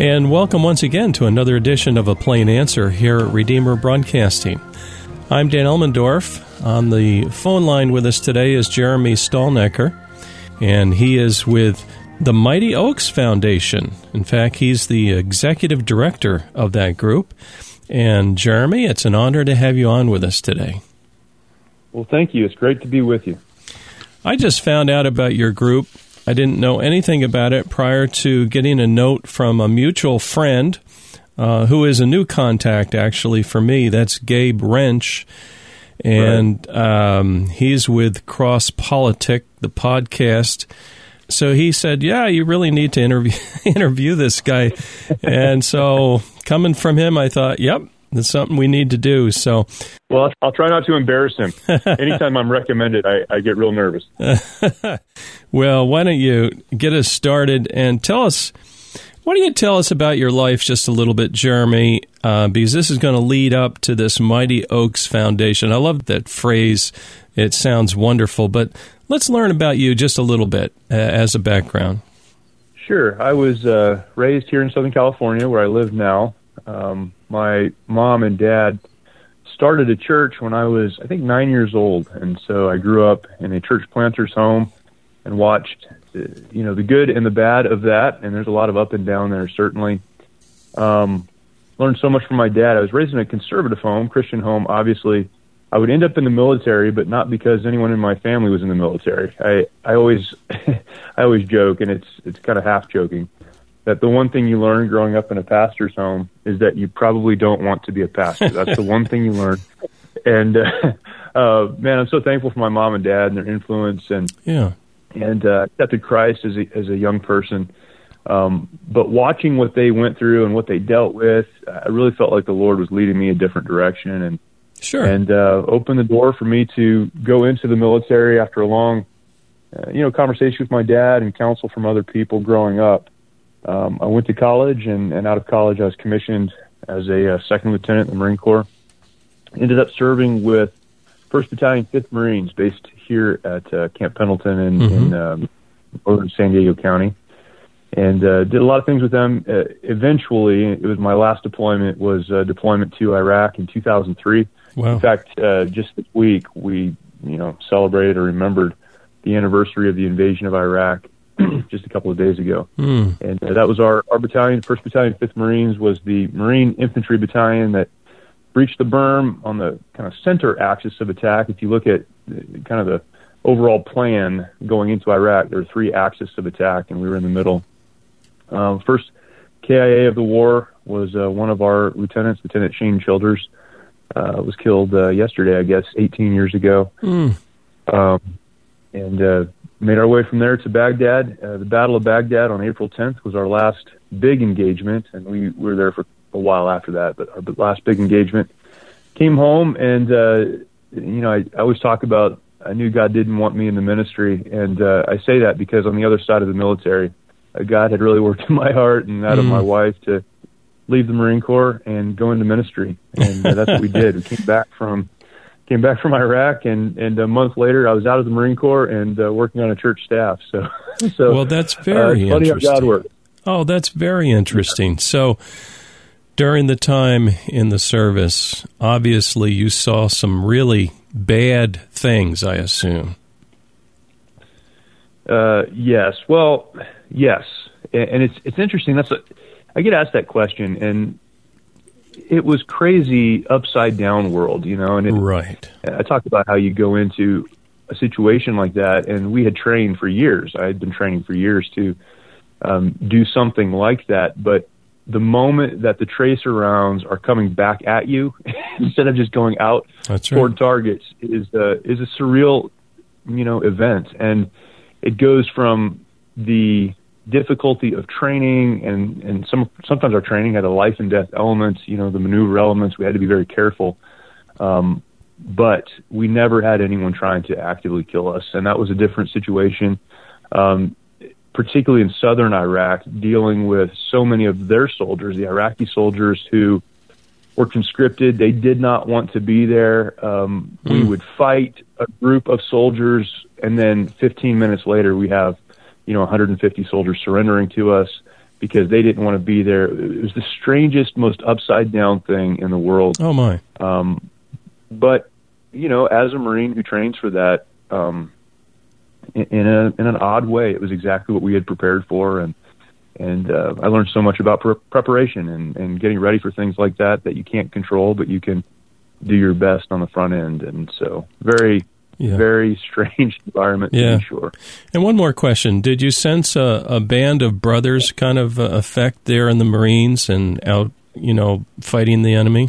And welcome once again to another edition of A Plain Answer here at Redeemer Broadcasting. I'm Dan Elmendorf. On the phone line with us today is Jeremy Stalnecker, and he is with the Mighty Oaks Foundation. In fact, he's the executive director of that group. And Jeremy, it's an honor to have you on with us today. Well, thank you. It's great to be with you. I just found out about your group I didn't know anything about it prior to getting a note from a mutual friend uh, who is a new contact actually for me. That's Gabe Rench. And um, he's with Cross Politic, the podcast. So he said, "Yeah, you really need to interview interview this guy." and so, coming from him, I thought, "Yep, it's something we need to do. So, well, I'll try not to embarrass him. Anytime I'm recommended, I, I get real nervous. well, why don't you get us started and tell us why don't you tell us about your life just a little bit, Jeremy? Uh, because this is going to lead up to this Mighty Oaks Foundation. I love that phrase. It sounds wonderful, but let's learn about you just a little bit uh, as a background. Sure. I was uh, raised here in Southern California, where I live now. Um, my mom and dad started a church when I was, I think, nine years old, and so I grew up in a church planter's home and watched, uh, you know, the good and the bad of that. And there's a lot of up and down there, certainly. Um, learned so much from my dad. I was raised in a conservative home, Christian home. Obviously, I would end up in the military, but not because anyone in my family was in the military. I I always I always joke, and it's it's kind of half joking that the one thing you learn growing up in a pastor's home is that you probably don't want to be a pastor. That's the one thing you learn. And uh, uh, man, I'm so thankful for my mom and dad and their influence, and yeah, and uh, accepted Christ as a, as a young person. Um, but watching what they went through and what they dealt with, I really felt like the Lord was leading me a different direction, and sure, and uh, opened the door for me to go into the military after a long, uh, you know, conversation with my dad and counsel from other people growing up um, I went to college, and, and out of college, I was commissioned as a uh, second lieutenant in the Marine Corps. Ended up serving with First Battalion, Fifth Marines, based here at uh, Camp Pendleton in, mm-hmm. in um, northern San Diego County, and uh, did a lot of things with them. Uh, eventually, it was my last deployment was uh, deployment to Iraq in 2003. Wow. In fact, uh, just this week we you know celebrated or remembered the anniversary of the invasion of Iraq just a couple of days ago. Mm. And uh, that was our, our battalion, 1st Battalion, 5th Marines, was the Marine Infantry Battalion that breached the berm on the kind of center axis of attack. If you look at the, kind of the overall plan going into Iraq, there are three axes of attack, and we were in the middle. Uh, first KIA of the war was uh, one of our lieutenants, Lieutenant Shane Childers, uh, was killed uh, yesterday, I guess, 18 years ago. Mm. Um, and uh, made our way from there to Baghdad. Uh, the Battle of Baghdad on April 10th was our last big engagement, and we were there for a while after that. But our last big engagement came home, and uh, you know, I, I always talk about I knew God didn't want me in the ministry, and uh, I say that because on the other side of the military, uh, God had really worked in my heart and that mm. of my wife to leave the Marine Corps and go into ministry, and uh, that's what we did. We came back from came back from Iraq, and and a month later, I was out of the Marine Corps and uh, working on a church staff. So, so well, that's very uh, interesting. Oh, that's very interesting. So, during the time in the service, obviously, you saw some really bad things. I assume. Uh, yes. Well, yes, and it's it's interesting. That's a, I get asked that question, and it was crazy upside down world, you know. And it, right, I talked about how you go into a situation like that, and we had trained for years. I had been training for years to um, do something like that, but the moment that the tracer rounds are coming back at you instead of just going out That's toward right. targets is uh, is a surreal, you know, event, and it goes from the difficulty of training and and some sometimes our training had a life and death element you know the maneuver elements we had to be very careful um, but we never had anyone trying to actively kill us and that was a different situation um, particularly in southern Iraq dealing with so many of their soldiers the Iraqi soldiers who were conscripted they did not want to be there um, mm. we hmm. would fight a group of soldiers and then 15 minutes later we have you know 150 soldiers surrendering to us because they didn't want to be there. It was the strangest, most upside down thing in the world. Oh my! Um, but you know, as a Marine who trains for that, um, in, in a in an odd way, it was exactly what we had prepared for, and and uh, I learned so much about pre- preparation and and getting ready for things like that that you can't control, but you can do your best on the front end, and so very yeah. very strange environment yeah. to be sure. And one more question: Did you sense a, a band of brothers kind of uh, effect there in the Marines and out, you know, fighting the enemy?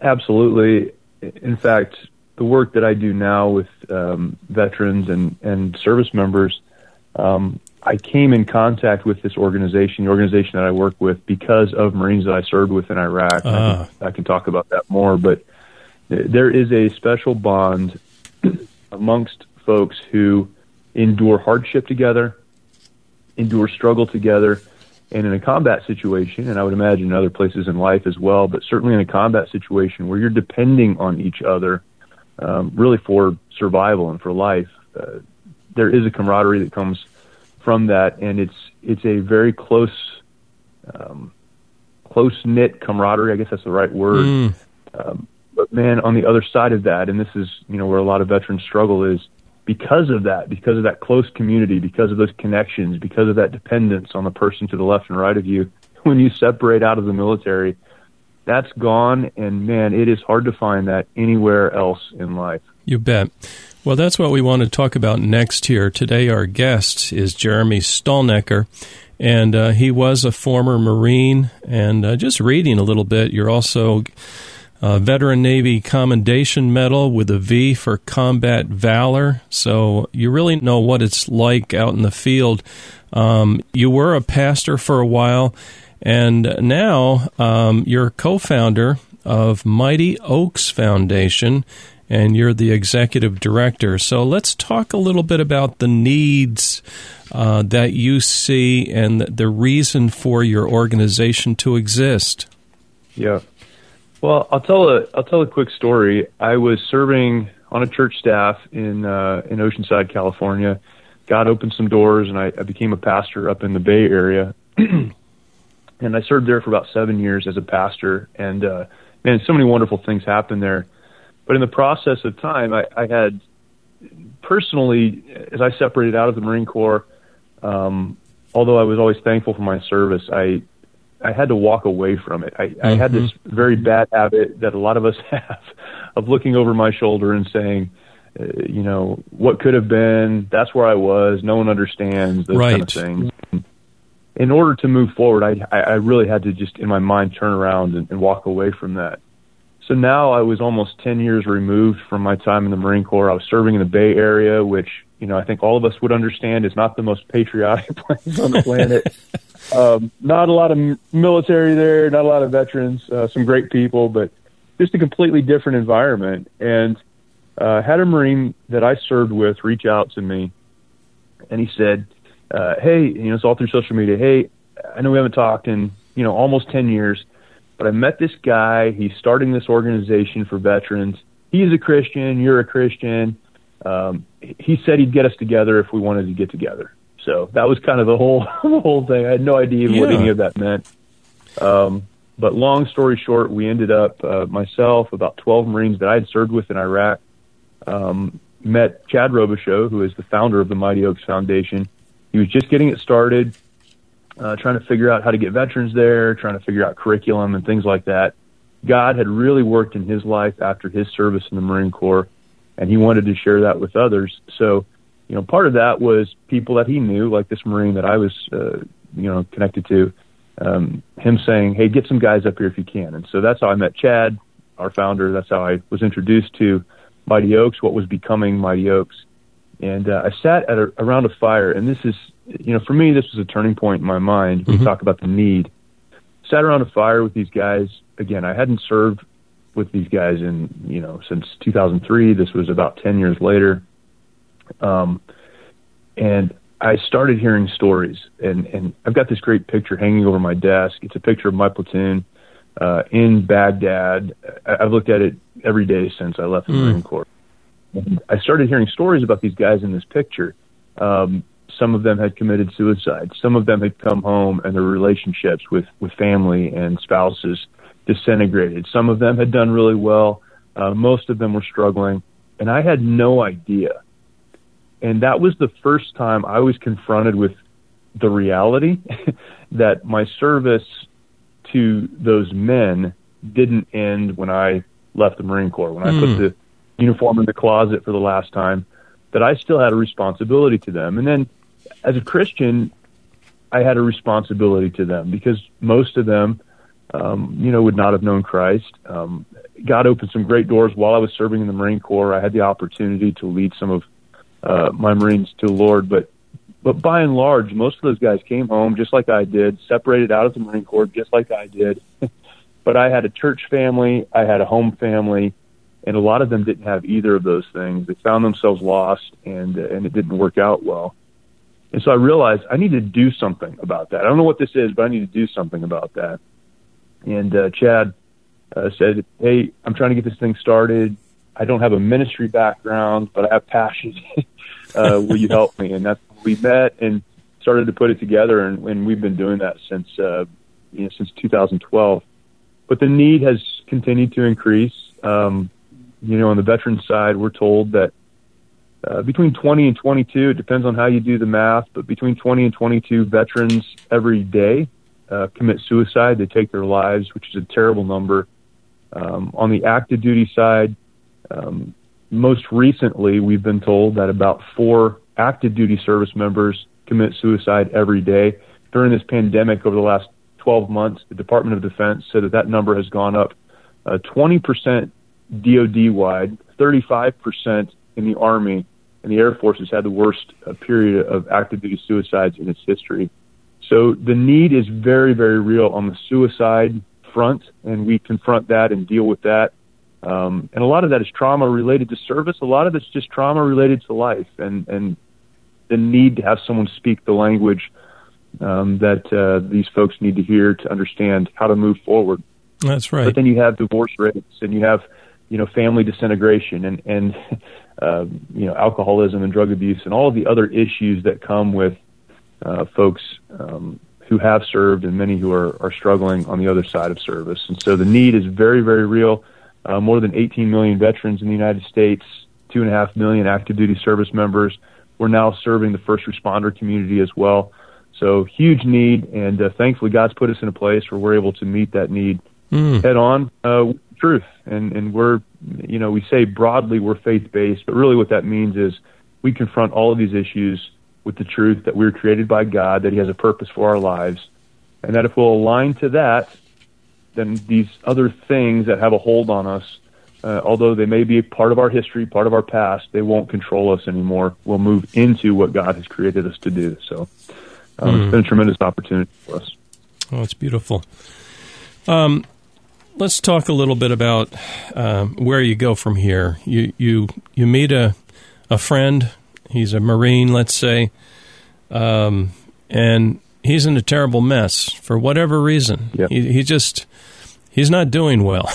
Absolutely. In fact, the work that I do now with um, veterans and and service members, um, I came in contact with this organization, the organization that I work with, because of Marines that I served with in Iraq. Ah. I, can, I can talk about that more, but there is a special bond amongst folks who endure hardship together, endure struggle together, and in a combat situation, and I would imagine in other places in life as well, but certainly in a combat situation where you're depending on each other, um, really for survival and for life, uh, there is a camaraderie that comes from that, and it's it's a very close, um, close knit camaraderie. I guess that's the right word. Mm. Um, but man, on the other side of that, and this is you know where a lot of veterans struggle is because of that, because of that close community, because of those connections, because of that dependence on the person to the left and right of you. When you separate out of the military, that's gone, and man, it is hard to find that anywhere else in life. You bet. Well, that's what we want to talk about next here. Today, our guest is Jeremy Stalnecker, and uh, he was a former Marine. And uh, just reading a little bit, you're also uh, Veteran Navy Commendation Medal with a V for combat valor. So you really know what it's like out in the field. Um, you were a pastor for a while, and now um, you're co founder of Mighty Oaks Foundation, and you're the executive director. So let's talk a little bit about the needs uh, that you see and the reason for your organization to exist. Yeah. Well, I'll tell a I'll tell a quick story. I was serving on a church staff in uh, in Oceanside, California. God opened some doors, and I, I became a pastor up in the Bay Area. and I served there for about seven years as a pastor. And uh, man, so many wonderful things happened there. But in the process of time, I, I had personally, as I separated out of the Marine Corps, um, although I was always thankful for my service, I I had to walk away from it. I, mm-hmm. I had this mm-hmm. very bad habit that a lot of us have of looking over my shoulder and saying, uh, you know, what could have been. That's where I was. No one understands those right. kind of things. In order to move forward, I, I really had to just in my mind turn around and, and walk away from that. So now I was almost 10 years removed from my time in the Marine Corps. I was serving in the Bay Area, which, you know, I think all of us would understand is not the most patriotic place on the planet. um, not a lot of military there, not a lot of veterans, uh, some great people, but just a completely different environment. And uh, had a Marine that I served with reach out to me, and he said, uh, "Hey, you know, it's all through social media. Hey, I know we haven't talked in you know almost ten years, but I met this guy. He's starting this organization for veterans. He's a Christian. You're a Christian. Um, he said he'd get us together if we wanted to get together." So that was kind of the whole the whole thing. I had no idea yeah. what any of that meant. Um, but long story short, we ended up uh, myself, about 12 Marines that I had served with in Iraq, um, met Chad Robichaux, who is the founder of the Mighty Oaks Foundation. He was just getting it started, uh, trying to figure out how to get veterans there, trying to figure out curriculum and things like that. God had really worked in his life after his service in the Marine Corps, and he wanted to share that with others. So you know, part of that was people that he knew, like this Marine that I was, uh, you know, connected to, um, him saying, "Hey, get some guys up here if you can." And so that's how I met Chad, our founder. That's how I was introduced to Mighty Oaks, what was becoming Mighty Oaks. And uh, I sat at a, around a fire, and this is, you know, for me, this was a turning point in my mind mm-hmm. we talk about the need. Sat around a fire with these guys. Again, I hadn't served with these guys in, you know, since 2003. This was about 10 years later um, and I started hearing stories, and, and I've got this great picture hanging over my desk. It's a picture of my platoon uh, in Baghdad. I've looked at it every day since I left the mm. Marine Corps. And I started hearing stories about these guys in this picture. Um, some of them had committed suicide. Some of them had come home and their relationships with, with family and spouses disintegrated. Some of them had done really well. Uh, most of them were struggling. And I had no idea. And that was the first time I was confronted with the reality that my service to those men didn't end when I left the Marine Corps, when mm. I put hmm. the uniform in the closet for the last time, that I still had a responsibility to them. And then as a Christian, I had a responsibility to them because most of them, um, you know, would not have known Christ. Um, God opened some great doors while I was serving in the Marine Corps. I had the opportunity to lead some of uh, my Marines to the Lord, but but by and large, most of those guys came home just like I did, separated out of the Marine Corps just like I did. but I had a church family, I had a home family, and a lot of them didn't have either of those things. They found themselves lost, and uh, and it didn't work out well. And so I realized I need to do something about that. I don't know what this is, but I need to do something about that. And uh, Chad uh, said, "Hey, I'm trying to get this thing started. I don't have a ministry background, but I have passion. uh, will you help me?" And that's we met and started to put it together, and, and we've been doing that since uh, you know since 2012. But the need has continued to increase. Um, you know, on the veteran side, we're told that uh, between 20 and 22, it depends on how you do the math, but between 20 and 22 veterans every day uh, commit suicide. They take their lives, which is a terrible number. Um, on the active duty side, um, most recently, we've been told that about four active duty service members commit suicide every day. During this pandemic over the last 12 months, the Department of Defense said that that number has gone up uh, 20% DoD wide, 35% in the Army, and the Air Force has had the worst uh, period of active duty suicides in its history. So the need is very, very real on the suicide front, and we confront that and deal with that. Um, and a lot of that is trauma related to service. A lot of it's just trauma related to life, and and the need to have someone speak the language um, that uh, these folks need to hear to understand how to move forward. That's right. But then you have divorce rates, and you have you know family disintegration, and and uh, you know alcoholism and drug abuse, and all of the other issues that come with uh, folks um, who have served, and many who are are struggling on the other side of service. And so the need is very very real. Uh, more than 18 million veterans in the United States, two and a half million active duty service members we're now serving the first responder community as well. So huge need, and uh, thankfully God's put us in a place where we're able to meet that need mm. head on. Uh, truth, and and we're you know we say broadly we're faith based, but really what that means is we confront all of these issues with the truth that we we're created by God, that He has a purpose for our lives, and that if we'll align to that, then these other things that have a hold on us uh, although they may be part of our history, part of our past, they won't control us anymore. We'll move into what God has created us to do. So um, mm. it's been a tremendous opportunity for us. Oh, it's beautiful. Um, let's talk a little bit about um, where you go from here. You you you meet a a friend. He's a Marine, let's say, um, and he's in a terrible mess for whatever reason. Yep. He, he just he's not doing well.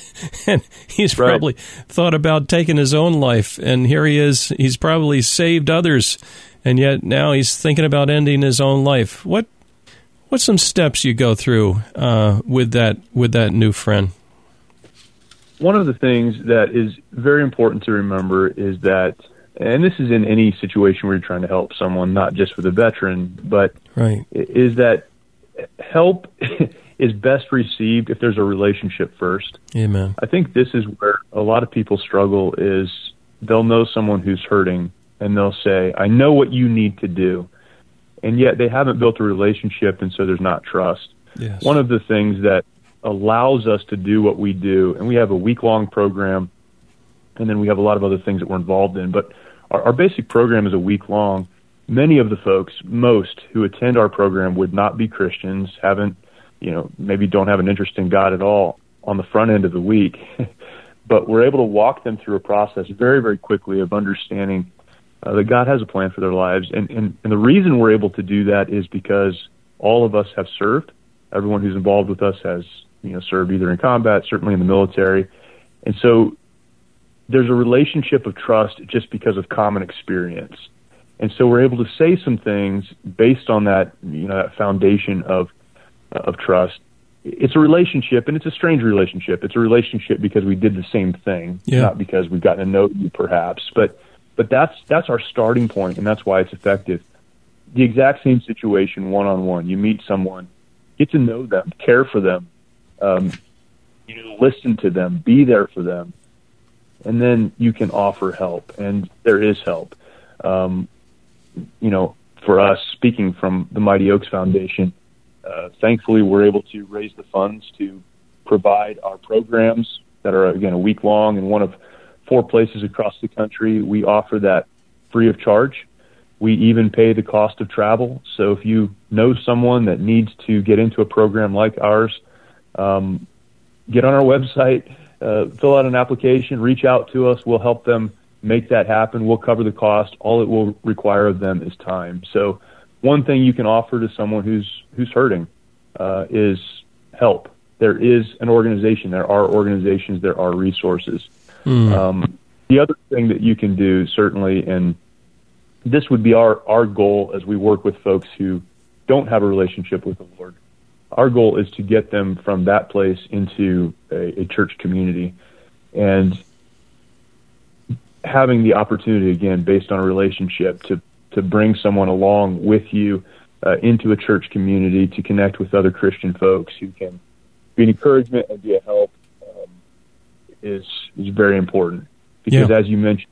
and he's right. probably thought about taking his own life. And here he is. He's probably saved others. And yet now he's thinking about ending his own life. What what's some steps you go through uh, with that with that new friend? One of the things that is very important to remember is that, and this is in any situation where you're trying to help someone, not just with a veteran, but right. is that help is best received if there's a relationship first. Amen. I think this is where a lot of people struggle is they'll know someone who's hurting and they'll say, "I know what you need to do." And yet they haven't built a relationship and so there's not trust. Yes. One of the things that allows us to do what we do, and we have a week long program and then we have a lot of other things that we're involved in, but our, our basic program is a week long. Many of the folks, most who attend our program would not be Christians, haven't you know, maybe don't have an interest in God at all on the front end of the week. but we're able to walk them through a process very, very quickly of understanding uh, that God has a plan for their lives. And, and, and the reason we're able to do that is because all of us have served. Everyone who's involved with us has, you know, served either in combat, certainly in the military. And so there's a relationship of trust just because of common experience. And so we're able to say some things based on that, you know, that foundation of of trust. It's a relationship, and it's a strange relationship. It's a relationship because we did the same thing, Yeah. not because we've gotten to know you, perhaps. But but that's that's our starting point, and that's why it's effective. The exact same situation, one on one. You meet someone, get to know them, care for them, um, you know, listen to them, be there for them, and then you can offer help, and there is help. Um, you know, for us, speaking from the Mighty Oaks Foundation, uh, thankfully we're able to raise the funds to provide our programs that are again a week long in one of four places across the country. We offer that free of charge. We even pay the cost of travel. So if you know someone that needs to get into a program like ours, um, get on our website, uh, fill out an application, reach out to us. We'll help them make that happen. We'll cover the cost. All it will require of them is time. So one thing you can offer to someone who's who's hurting uh, is help. There is an organization. There are organizations. There are resources. Um, the other thing that you can do certainly, and this would be our our goal as we work with folks who don't have a relationship with the Lord. Our goal is to get them from that place into a, a church community, and having the opportunity again, based on a relationship, to to bring someone along with you uh, into a church community to connect with other Christian folks who can be an encouragement and be a help um, is is very important. Because Yeah. as you mentioned,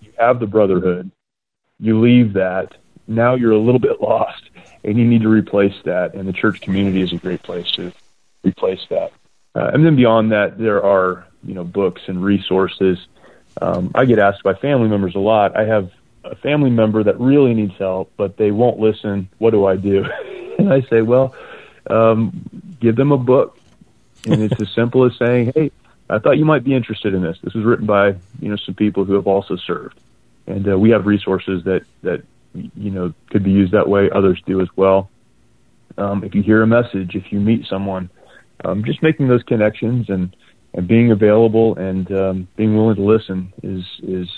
you have the brotherhood, you leave that, now you're a little bit lost, and you need to replace that, and the church community is a great place to replace that. Uh, and then beyond that, there are you know books and resources. Um, I get asked by family members a lot. I have a family member that really needs help, but they won't listen. What do I do? and I say, well, um, give them a book, and it's as simple as saying, hey, I thought you might be interested in this. This was written by you know some people who have also served, and uh, we have resources that that you know could be used that way. Others do as well. Um, if you hear a message, if you meet someone, um, just making those connections and and being available and um, being willing to listen is is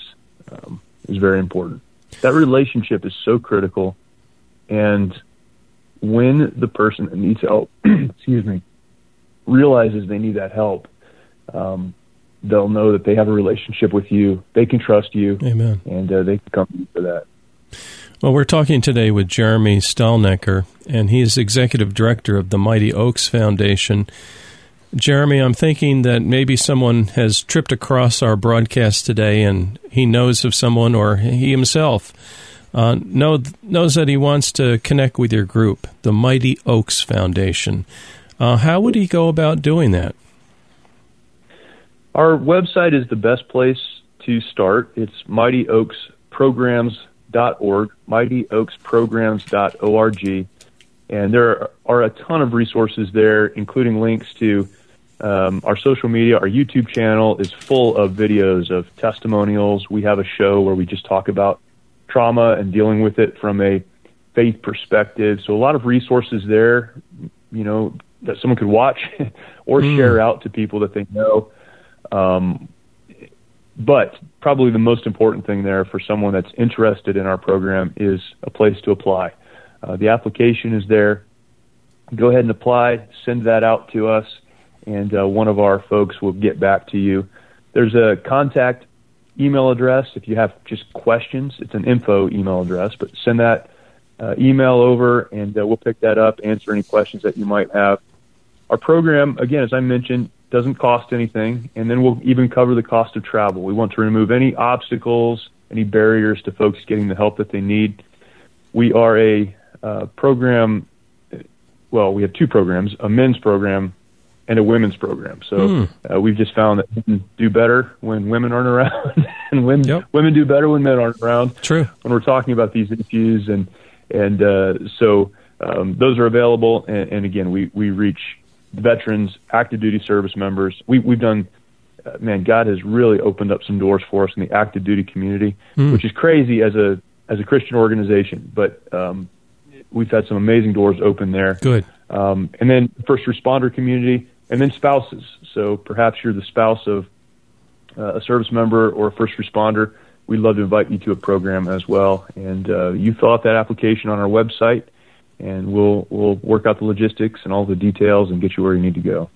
um, is very important. That relationship is so critical, and when the person that needs help, excuse me, realizes they need that help, um, they'll know that they have a relationship with you. They can trust you, Amen. and uh, they can come to you for that. Well, we're talking today with Jeremy Stalnecker, and he is executive director of the Mighty Oaks Foundation. Jeremy, I'm thinking that maybe someone has tripped across our broadcast today and he knows of someone or he himself uh, know, knows that he wants to connect with your group, the Mighty Oaks Foundation. Uh, how would he go about doing that? Our website is the best place to start. It's mightyoaksprograms.org, mightyoaksprograms.org. And there are a ton of resources there, including links to um, our social media. Our YouTube channel is full of videos of testimonials. We have a show where we just talk about trauma and dealing with it from a faith perspective. So a lot of resources there, you know, that someone could watch or share out to people that they know. Um, but probably the most important thing there for someone that's interested in our program is a place to apply. Uh, the application is there. Go ahead and apply. Send that out to us, and uh, one of our folks will get back to you. There's a contact email address if you have just questions. It's an info email address, but send that uh, email over, and uh, we'll pick that up, answer any questions that you might have. Our program, again, as I mentioned, doesn't cost anything, and then we'll even cover the cost of travel. We want to remove any obstacles, any barriers to folks getting the help that they need. We are a uh, program, well, we have two programs a men's program and a women's program. So uh, we've just found that men do better when women aren't around, and women, Yep. women do better when men aren't around True. when we're talking about these issues, and and uh, so um, those are available. And, and again, we we reach veterans, active duty service members. We we've done. Uh, man, God has really opened up some doors for us in the active duty community, which is crazy as a as a Christian organization. But um, we've had some amazing doors open there Good. um, and then first responder community, and then spouses. So perhaps you're the spouse of uh, a service member or a first responder. we'd love to invite you to a program as well. And uh, you fill out that application on our website, and we'll we'll work out the logistics and all the details and get you where you need to go.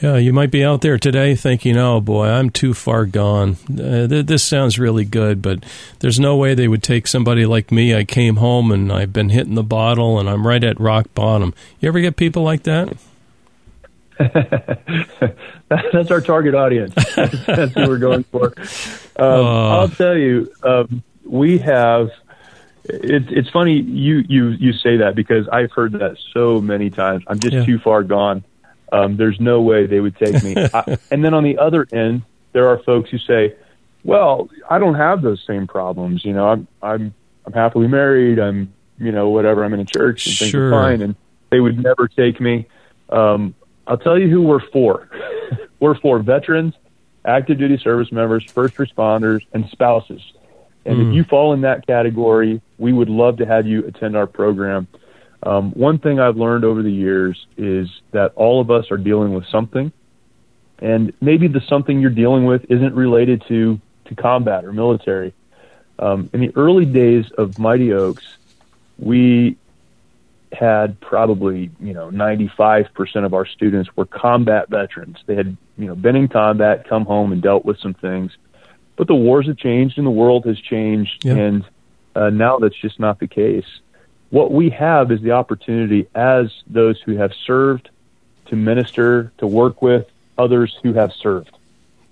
Yeah, you might be out there today thinking, "Oh boy, I'm too far gone. Uh, th- this sounds really good, but there's no way they would take somebody like me. I came home and I've been hitting the bottle, and I'm right at rock bottom." You ever get people like that? That's our target audience. That's who we're going for. Um, uh, I'll tell you, um, we have. It, it's funny you you you say that because I've heard that so many times. I'm just yeah. too far gone. Um, there's no way they would take me. I, and then on the other end, there are folks who say, "Well, I don't have those same problems. You know, I'm I'm I'm happily married. I'm you know whatever. I'm in a church and things sure. are fine." And they would never take me. Um, I'll tell you who we're for. we're for veterans, active duty service members, first responders, and spouses. And mm. if hmm. you fall in that category, we would love to have you attend our program. Um, one thing I've learned over the years is that all of us are dealing with something, and maybe the something you're dealing with isn't related to to combat or military. Um, in the early days of Mighty Oaks, we had probably you know 95% of our students were combat veterans. They had you know been in combat, come home, and dealt with some things. But the wars have changed, and the world has changed, yep. and uh, now that's just not the case what we have is the opportunity as those who have served to minister, to work with others who have served.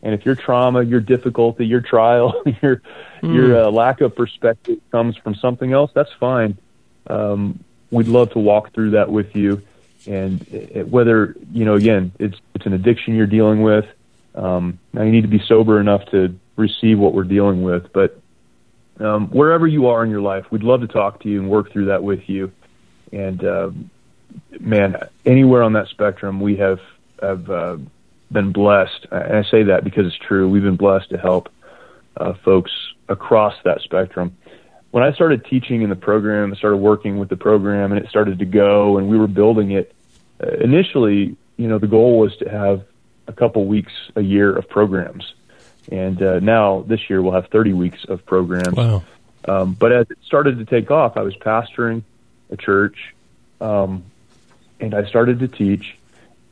And if your trauma, your difficulty, your trial, your mm. your uh, lack of perspective comes from something else, that's fine. Um, we'd love to walk through that with you. And it, whether you know, again, it's it's an addiction you're dealing with. Um, now you need to be sober enough to receive what we're dealing with, but um, wherever you are in your life, we'd love to talk to you and work through that with you. And uh, man, anywhere on that spectrum, we have have uh, been blessed. And I say that because it's true. We've been blessed to help uh, folks across that spectrum. When I started teaching in the program, I started working with the program, and it started to go, and we were building it. Uh, initially, you know, the goal was to have a couple weeks a year of programs and uh, now this year we'll have 30 weeks of programs. Wow. Um, but as it started to take off, I was pastoring a church, um, and I started to teach.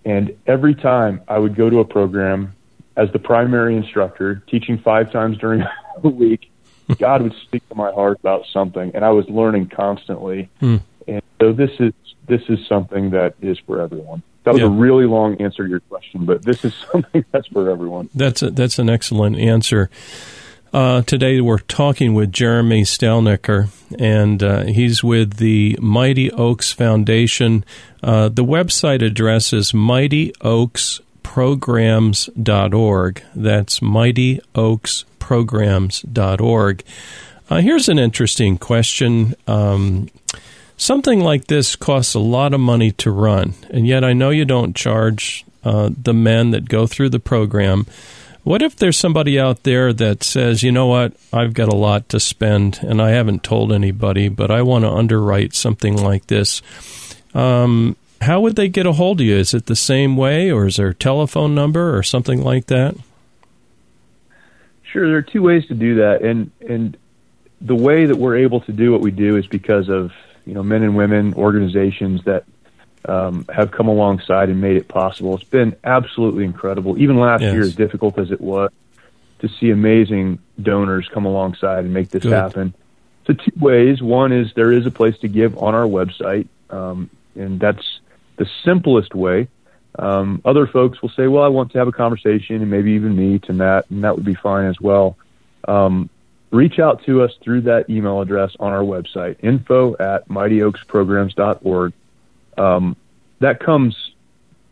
And every time I would go to a program as the primary instructor, teaching five times during a week, God would speak to my heart about something, and I was learning constantly. Hmm. And so this is this is something that is for everyone. That was yeah. a really long answer to your question, but this is something that's for everyone. That's a, that's an excellent answer. Uh, today we're talking with Jeremy Stalnecker, and uh, he's with the Mighty Oaks Foundation. Uh, the website address is mightyoaksprograms.org. That's mightyoaksprograms.org. Uh, here's an interesting question. Um, Something like this costs a lot of money to run, and yet I know you don't charge uh, the men that go through the program. What if there's somebody out there that says, you know what, I've got a lot to spend and I haven't told anybody, but I want to underwrite something like this? Um, how would they get a hold of you? Is it the same way, or is there a telephone number or something like that? Sure, there are two ways to do that, and and the way that we're able to do what we do is because of you know men and women organizations that um, have come alongside and made it possible. It's been absolutely incredible. Even last yes. year, as difficult as it was, to see amazing donors come alongside and make this Good. happen. So two ways. One is there is a place to give on our website, um, and that's the simplest way. Um, other folks will say, "Well, I want to have a conversation and maybe even meet," and that and that would be fine as well. Um, reach out to us through that email address on our website, info at mightyoaksprograms.org. Um, that comes,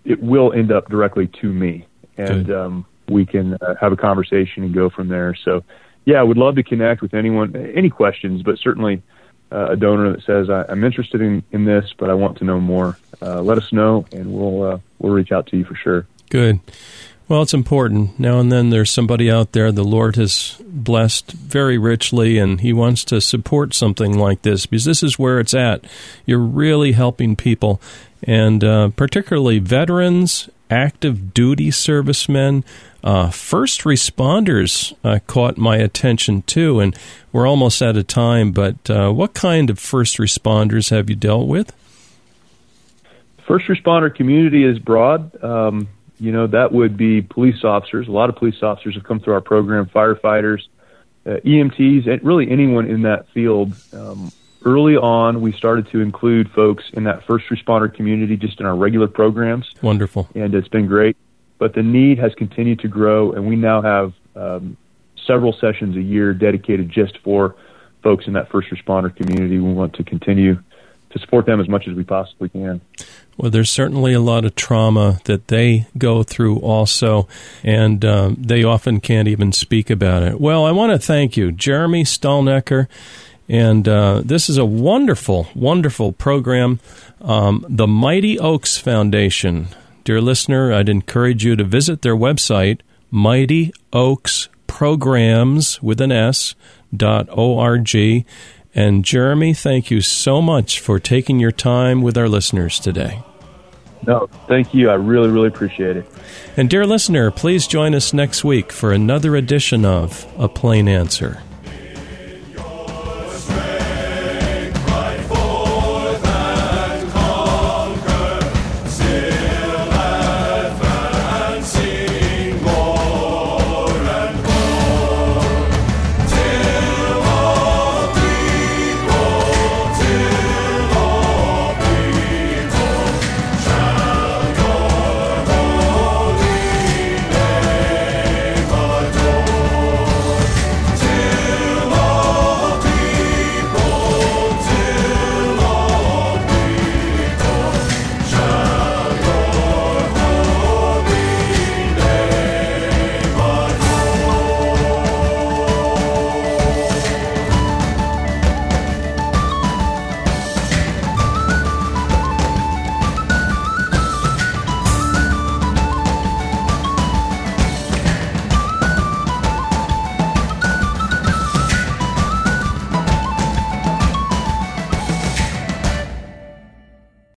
it will end up directly to me, and um, we can uh, have a conversation and go from there. So, yeah, I would love to connect with anyone, any questions, but certainly uh, a donor that says, I, am interested in, in this, but I want to know more. Uh, let us know, and we'll, uh, we'll reach out to you for sure. Good. Well, it's important. Now and then there's somebody out there the Lord has blessed very richly, and He wants to support something like this because this is where it's at. You're really helping people, and uh, particularly veterans active duty servicemen, uh, first responders uh, caught my attention too, and we're almost out of time. But uh, what kind of first responders have you dealt with? First responder community is broad. Um, you know, that would be police officers. A lot of police officers have come through our program, firefighters, uh, EMTs, and really anyone in that field. Um, early on, we started to include folks in that first responder community just in our regular programs. Wonderful. And it's been great. But the need has continued to grow, and we now have um, several sessions a year dedicated just for folks in that first responder community. We want to continue to support them as much as we possibly can. Well, there's certainly a lot of trauma that they go through also, and um, they often can't even speak about it. Well, I want to thank you, Jeremy Stalnecker. And uh, this is a wonderful, wonderful program. Um, the Mighty Oaks Foundation. Dear listener, I'd encourage you to visit their website, Mighty Oaks Programs with an S dot org and Jeremy, thank you so much for taking your time with our listeners today. No, thank you. I really, really appreciate it. And dear listener, please join us next week for another edition of A Plain Answer.